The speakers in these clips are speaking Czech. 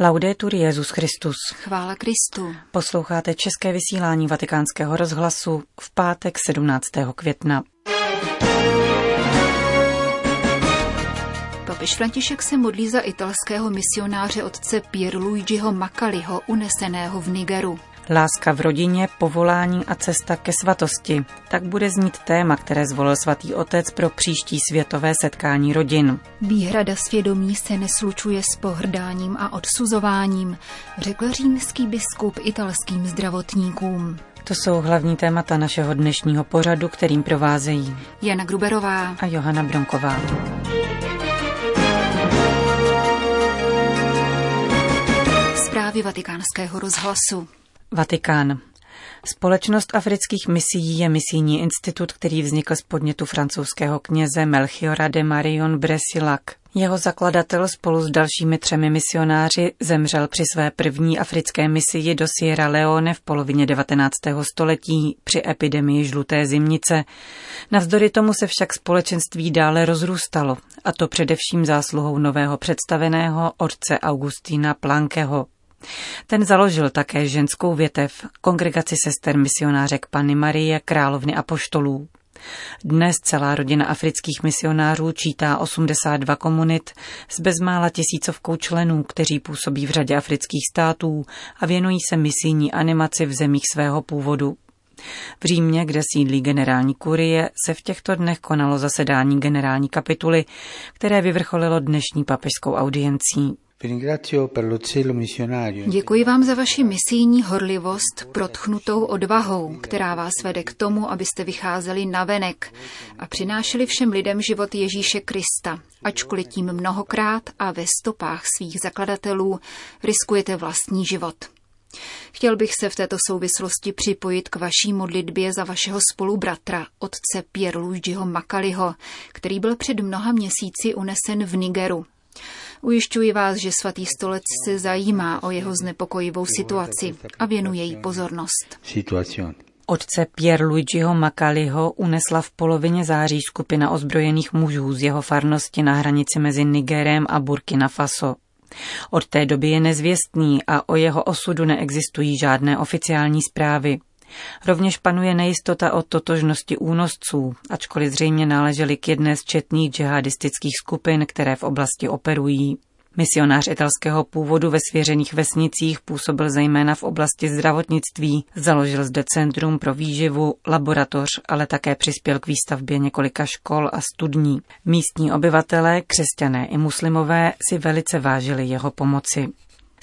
Laudetur Jezus Christus. Chvála Kristu. Posloucháte české vysílání Vatikánského rozhlasu v pátek 17. května. Papež František se modlí za italského misionáře otce Pierluigiho Makaliho, uneseného v Nigeru. Láska v rodině, povolání a cesta ke svatosti. Tak bude znít téma, které zvolil svatý otec pro příští světové setkání rodin. Výhrada svědomí se neslučuje s pohrdáním a odsuzováním, řekl římský biskup italským zdravotníkům. To jsou hlavní témata našeho dnešního pořadu, kterým provázejí Jana Gruberová a Johana Bronková. Zprávy vatikánského rozhlasu. Vatikán. Společnost afrických misií je misijní institut, který vznikl z podnětu francouzského kněze Melchiora de Marion Bresilac. Jeho zakladatel spolu s dalšími třemi misionáři zemřel při své první africké misii do Sierra Leone v polovině 19. století při epidemii žluté zimnice. Navzdory tomu se však společenství dále rozrůstalo, a to především zásluhou nového představeného otce Augustína Plankeho. Ten založil také ženskou větev, kongregaci sester misionářek Panny Marie, královny a poštolů. Dnes celá rodina afrických misionářů čítá 82 komunit s bezmála tisícovkou členů, kteří působí v řadě afrických států a věnují se misijní animaci v zemích svého původu. V Římě, kde sídlí generální kurie, se v těchto dnech konalo zasedání generální kapituly, které vyvrcholilo dnešní papežskou audiencí. Děkuji vám za vaši misijní horlivost protchnutou odvahou, která vás vede k tomu, abyste vycházeli na venek a přinášeli všem lidem život Ježíše Krista, ačkoliv tím mnohokrát a ve stopách svých zakladatelů riskujete vlastní život. Chtěl bych se v této souvislosti připojit k vaší modlitbě za vašeho spolubratra, otce Pierluigiho Makaliho, který byl před mnoha měsíci unesen v Nigeru. Ujišťuji vás, že svatý stolec se zajímá o jeho znepokojivou situaci a věnuje jí pozornost. Otce Pierluigiho Makaliho unesla v polovině září skupina ozbrojených mužů z jeho farnosti na hranici mezi Nigerem a Burkina Faso. Od té doby je nezvěstný a o jeho osudu neexistují žádné oficiální zprávy. Rovněž panuje nejistota o totožnosti únosců, ačkoliv zřejmě náleželi k jedné z četných džihadistických skupin, které v oblasti operují. Misionář italského původu ve svěřených vesnicích působil zejména v oblasti zdravotnictví, založil zde centrum pro výživu, laboratoř, ale také přispěl k výstavbě několika škol a studní. Místní obyvatelé, křesťané i muslimové si velice vážili jeho pomoci.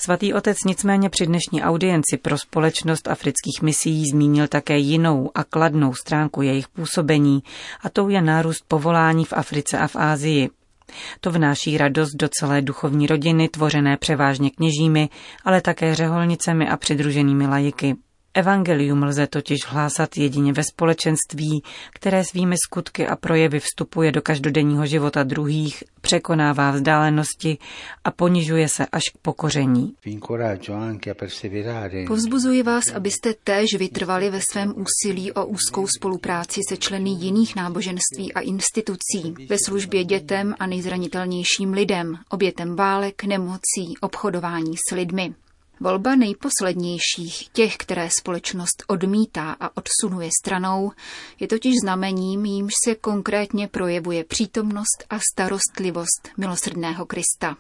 Svatý otec nicméně při dnešní audienci pro společnost afrických misií zmínil také jinou a kladnou stránku jejich působení, a tou je nárůst povolání v Africe a v Ázii. To vnáší radost do celé duchovní rodiny, tvořené převážně kněžími, ale také řeholnicemi a přidruženými lajiky. Evangelium lze totiž hlásat jedině ve společenství, které svými skutky a projevy vstupuje do každodenního života druhých, překonává vzdálenosti a ponižuje se až k pokoření. Povzbuzuji vás, abyste též vytrvali ve svém úsilí o úzkou spolupráci se členy jiných náboženství a institucí, ve službě dětem a nejzranitelnějším lidem, obětem válek, nemocí, obchodování s lidmi. Volba nejposlednějších, těch, které společnost odmítá a odsunuje stranou, je totiž znamením, jímž se konkrétně projevuje přítomnost a starostlivost milosrdného Krista.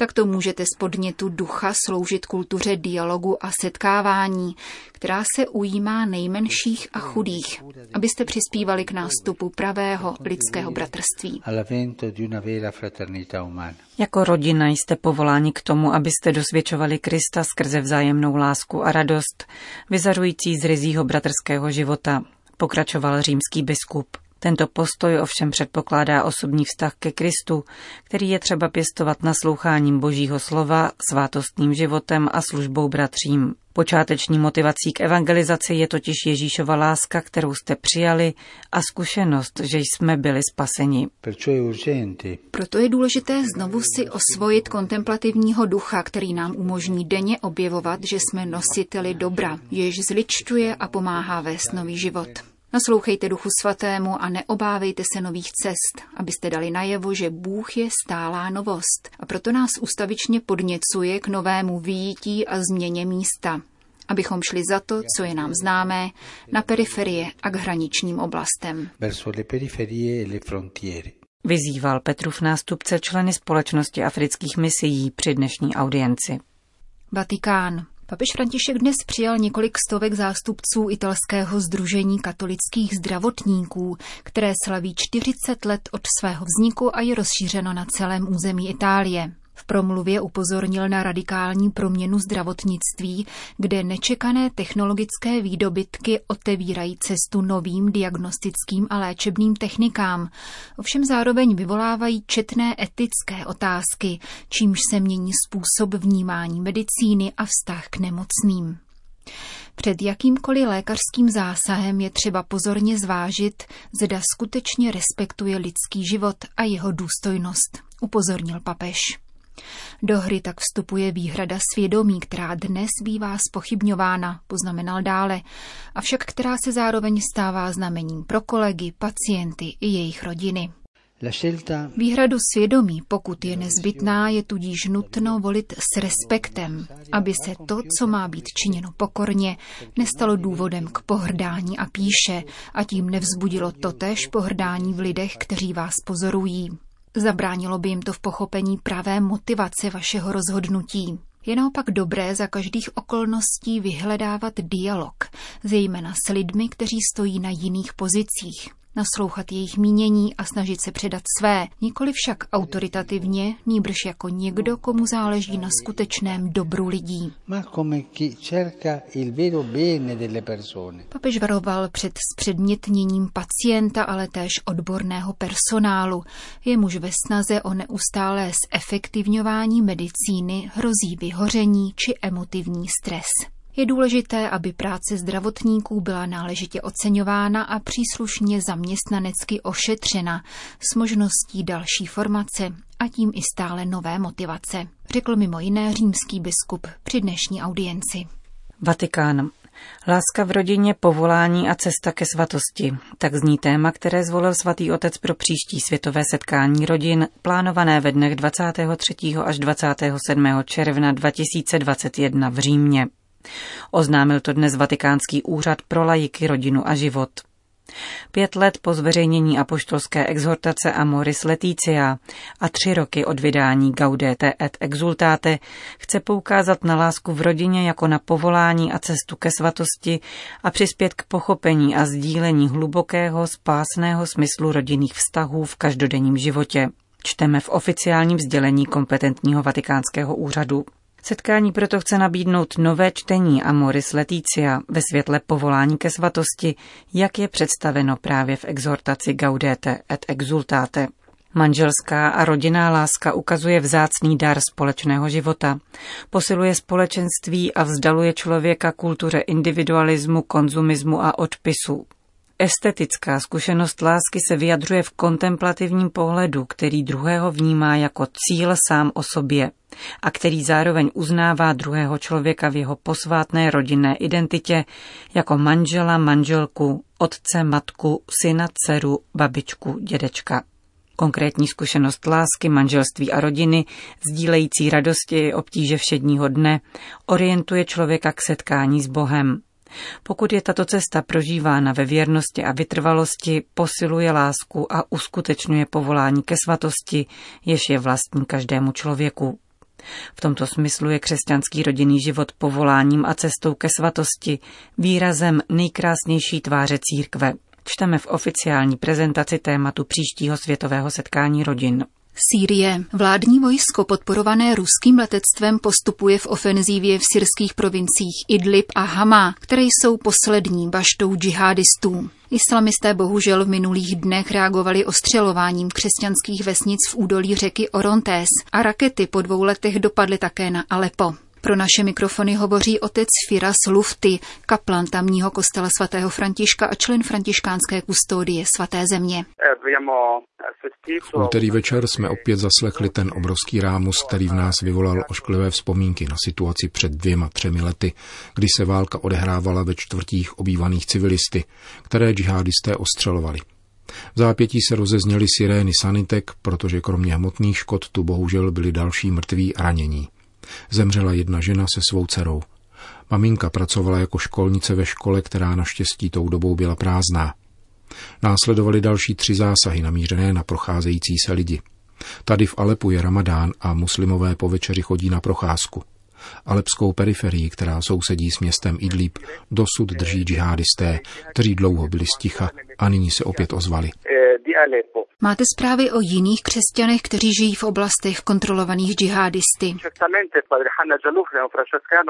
Takto můžete z podnětu ducha sloužit kultuře dialogu a setkávání, která se ujímá nejmenších a chudých, abyste přispívali k nástupu pravého lidského bratrství. Jako rodina jste povoláni k tomu, abyste dosvědčovali Krista skrze vzájemnou lásku a radost, vyzařující z rizího bratrského života, pokračoval římský biskup. Tento postoj ovšem předpokládá osobní vztah ke Kristu, který je třeba pěstovat nasloucháním Božího slova, svátostným životem a službou bratřím. Počáteční motivací k evangelizaci je totiž Ježíšova láska, kterou jste přijali a zkušenost, že jsme byli spaseni. Proto je důležité znovu si osvojit kontemplativního ducha, který nám umožní denně objevovat, že jsme nositeli dobra, jež zličťuje a pomáhá vést nový život. Naslouchejte Duchu Svatému a neobávejte se nových cest, abyste dali najevo, že Bůh je stálá novost a proto nás ustavičně podněcuje k novému výjití a změně místa, abychom šli za to, co je nám známé, na periferie a k hraničním oblastem. E Vyzýval Petrův nástupce členy společnosti afrických misií při dnešní audienci. Vatikán. Papež František dnes přijal několik stovek zástupců italského združení katolických zdravotníků, které slaví 40 let od svého vzniku a je rozšířeno na celém území Itálie. V promluvě upozornil na radikální proměnu zdravotnictví, kde nečekané technologické výdobytky otevírají cestu novým diagnostickým a léčebným technikám. Ovšem zároveň vyvolávají četné etické otázky, čímž se mění způsob vnímání medicíny a vztah k nemocným. Před jakýmkoliv lékařským zásahem je třeba pozorně zvážit, zda skutečně respektuje lidský život a jeho důstojnost, upozornil papež. Do hry tak vstupuje výhrada svědomí, která dnes bývá spochybňována, poznamenal dále, avšak která se zároveň stává znamením pro kolegy, pacienty i jejich rodiny. Výhradu svědomí, pokud je nezbytná, je tudíž nutno volit s respektem, aby se to, co má být činěno pokorně, nestalo důvodem k pohrdání a píše a tím nevzbudilo totéž pohrdání v lidech, kteří vás pozorují. Zabránilo by jim to v pochopení pravé motivace vašeho rozhodnutí. Je naopak dobré za každých okolností vyhledávat dialog, zejména s lidmi, kteří stojí na jiných pozicích naslouchat jejich mínění a snažit se předat své, nikoli však autoritativně, nýbrž jako někdo, komu záleží na skutečném dobru lidí. Papež varoval před zpředmětněním pacienta, ale též odborného personálu. Jemuž ve snaze o neustálé zefektivňování medicíny hrozí vyhoření či emotivní stres. Je důležité, aby práce zdravotníků byla náležitě oceňována a příslušně zaměstnanecky ošetřena s možností další formace a tím i stále nové motivace, řekl mimo jiné římský biskup při dnešní audienci. Vatikán. Láska v rodině, povolání a cesta ke svatosti. Tak zní téma, které zvolil svatý otec pro příští světové setkání rodin, plánované ve dnech 23. až 27. června 2021 v Římě. Oznámil to dnes Vatikánský úřad pro lajiky, rodinu a život. Pět let po zveřejnění apoštolské exhortace Amoris Leticia a tři roky od vydání Gaudete et Exultate chce poukázat na lásku v rodině jako na povolání a cestu ke svatosti a přispět k pochopení a sdílení hlubokého spásného smyslu rodinných vztahů v každodenním životě. Čteme v oficiálním sdělení kompetentního vatikánského úřadu. Setkání proto chce nabídnout nové čtení Amoris Leticia ve světle povolání ke svatosti, jak je představeno právě v exhortaci Gaudete et Exultate. Manželská a rodinná láska ukazuje vzácný dar společného života, posiluje společenství a vzdaluje člověka kultuře individualismu, konzumismu a odpisu. Estetická zkušenost lásky se vyjadřuje v kontemplativním pohledu, který druhého vnímá jako cíl sám o sobě a který zároveň uznává druhého člověka v jeho posvátné rodinné identitě jako manžela, manželku, otce, matku, syna, dceru, babičku, dědečka. Konkrétní zkušenost lásky, manželství a rodiny, sdílející radosti i obtíže všedního dne, orientuje člověka k setkání s Bohem. Pokud je tato cesta prožívána ve věrnosti a vytrvalosti, posiluje lásku a uskutečňuje povolání ke svatosti, jež je vlastní každému člověku. V tomto smyslu je křesťanský rodinný život povoláním a cestou ke svatosti, výrazem nejkrásnější tváře církve. Čteme v oficiální prezentaci tématu příštího světového setkání rodin. Sýrie. Vládní vojsko podporované ruským letectvem postupuje v ofenzívě v syrských provinciích Idlib a Hama, které jsou poslední baštou džihadistů. Islamisté bohužel v minulých dnech reagovali ostřelováním křesťanských vesnic v údolí řeky Orontés a rakety po dvou letech dopadly také na Alepo. Pro naše mikrofony hovoří otec Firas Lufty, kaplan tamního kostela svatého Františka a člen františkánské kustodie svaté země. V úterý večer jsme opět zaslechli ten obrovský rámus, který v nás vyvolal ošklivé vzpomínky na situaci před dvěma, třemi lety, kdy se válka odehrávala ve čtvrtích obývaných civilisty, které džihadisté ostřelovali. V zápětí se rozezněly sirény sanitek, protože kromě hmotných škod tu bohužel byli další mrtví a ranění. Zemřela jedna žena se svou dcerou. Maminka pracovala jako školnice ve škole, která naštěstí tou dobou byla prázdná. Následovaly další tři zásahy namířené na procházející se lidi. Tady v Alepu je ramadán a muslimové po večeři chodí na procházku. Alepskou periferii, která sousedí s městem Idlib, dosud drží džihadisté, kteří dlouho byli sticha a nyní se opět ozvali. Máte zprávy o jiných křesťanech, kteří žijí v oblastech kontrolovaných džihadisty?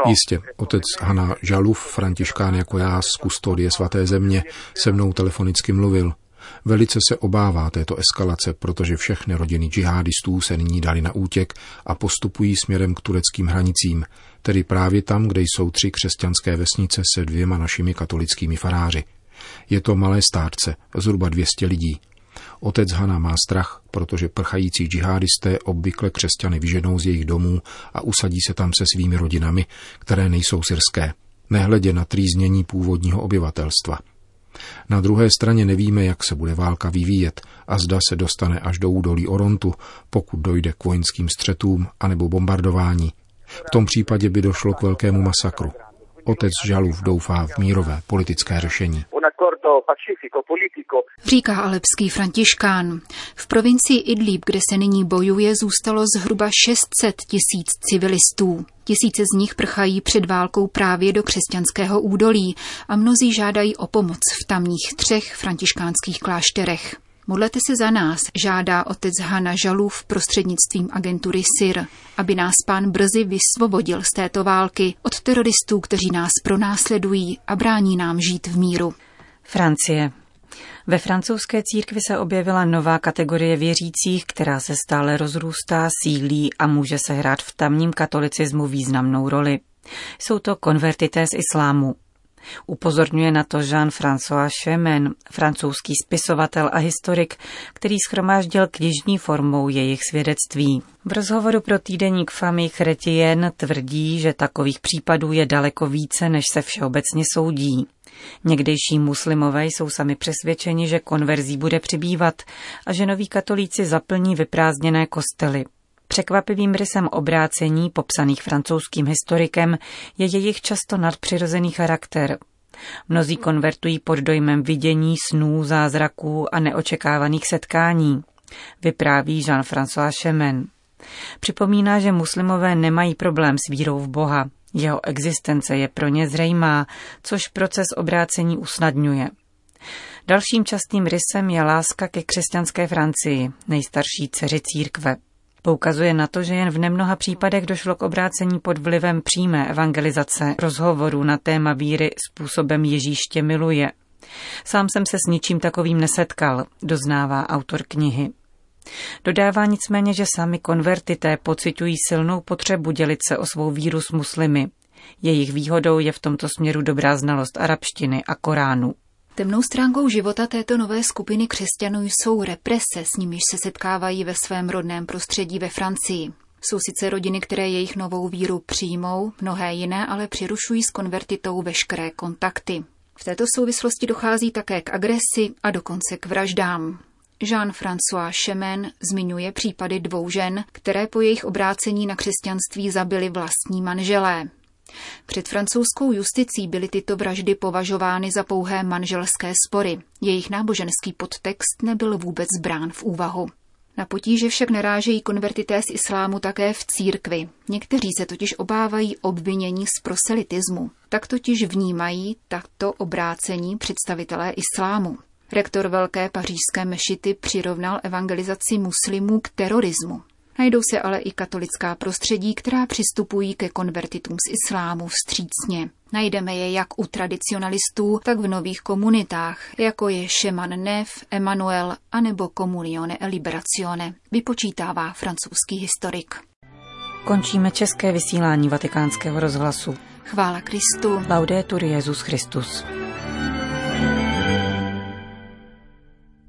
Jistě, otec Hana Žaluf, františkán jako já z kustodie svaté země, se mnou telefonicky mluvil. Velice se obává této eskalace, protože všechny rodiny džihadistů se nyní dali na útěk a postupují směrem k tureckým hranicím, tedy právě tam, kde jsou tři křesťanské vesnice se dvěma našimi katolickými faráři. Je to malé stárce, zhruba 200 lidí. Otec Hana má strach, protože prchající džihadisté obvykle křesťany vyženou z jejich domů a usadí se tam se svými rodinami, které nejsou syrské, nehledě na trýznění původního obyvatelstva. Na druhé straně nevíme, jak se bude válka vyvíjet a zda se dostane až do údolí Orontu, pokud dojde k vojenským střetům anebo bombardování. V tom případě by došlo k velkému masakru. Otec Žalův doufá v mírové politické řešení. Říká alepský františkán. V provincii Idlib, kde se nyní bojuje, zůstalo zhruba 600 tisíc civilistů. Tisíce z nich prchají před válkou právě do křesťanského údolí a mnozí žádají o pomoc v tamních třech františkánských klášterech. Modlete se za nás, žádá otec Hana Žalův prostřednictvím agentury SIR, aby nás pán brzy vysvobodil z této války od teroristů, kteří nás pronásledují a brání nám žít v míru. Francie. Ve francouzské církvi se objevila nová kategorie věřících, která se stále rozrůstá, sílí a může se hrát v tamním katolicismu významnou roli. Jsou to konvertité z islámu. Upozorňuje na to Jean-François Chemin, francouzský spisovatel a historik, který schromáždil knižní formou jejich svědectví. V rozhovoru pro týdeník Famille Chrétienne tvrdí, že takových případů je daleko více, než se všeobecně soudí. Někdejší muslimové jsou sami přesvědčeni, že konverzí bude přibývat a že noví katolíci zaplní vyprázdněné kostely. Překvapivým rysem obrácení, popsaných francouzským historikem, je jejich často nadpřirozený charakter. Mnozí konvertují pod dojmem vidění, snů, zázraků a neočekávaných setkání, vypráví Jean-François Chemin. Připomíná, že muslimové nemají problém s vírou v Boha. Jeho existence je pro ně zřejmá, což proces obrácení usnadňuje. Dalším častým rysem je láska ke křesťanské Francii, nejstarší dceři církve. Poukazuje na to, že jen v nemnoha případech došlo k obrácení pod vlivem přímé evangelizace, rozhovorů na téma víry způsobem Ježíš tě miluje. Sám jsem se s ničím takovým nesetkal, doznává autor knihy. Dodává nicméně, že sami konvertité pocitují silnou potřebu dělit se o svou víru s muslimy. Jejich výhodou je v tomto směru dobrá znalost arabštiny a Koránu. Temnou stránkou života této nové skupiny křesťanů jsou represe, s nimiž se setkávají ve svém rodném prostředí ve Francii. Jsou sice rodiny, které jejich novou víru přijmou, mnohé jiné ale přirušují s konvertitou veškeré kontakty. V této souvislosti dochází také k agresi a dokonce k vraždám. Jean-François Chemin zmiňuje případy dvou žen, které po jejich obrácení na křesťanství zabili vlastní manželé. Před francouzskou justicí byly tyto vraždy považovány za pouhé manželské spory. Jejich náboženský podtext nebyl vůbec brán v úvahu. Na potíže však narážejí konvertité z islámu také v církvi. Někteří se totiž obávají obvinění z proselitismu. Tak totiž vnímají takto obrácení představitelé islámu. Rektor Velké pařížské mešity přirovnal evangelizaci muslimů k terorismu. Najdou se ale i katolická prostředí, která přistupují ke konvertitům z islámu vstřícně. Najdeme je jak u tradicionalistů, tak v nových komunitách, jako je Sheman Nef, Emmanuel anebo Comunione e Liberazione, vypočítává francouzský historik. končíme české vysílání vatikánského rozhlasu. Chvála Kristu. Laudetur Jezus Christus.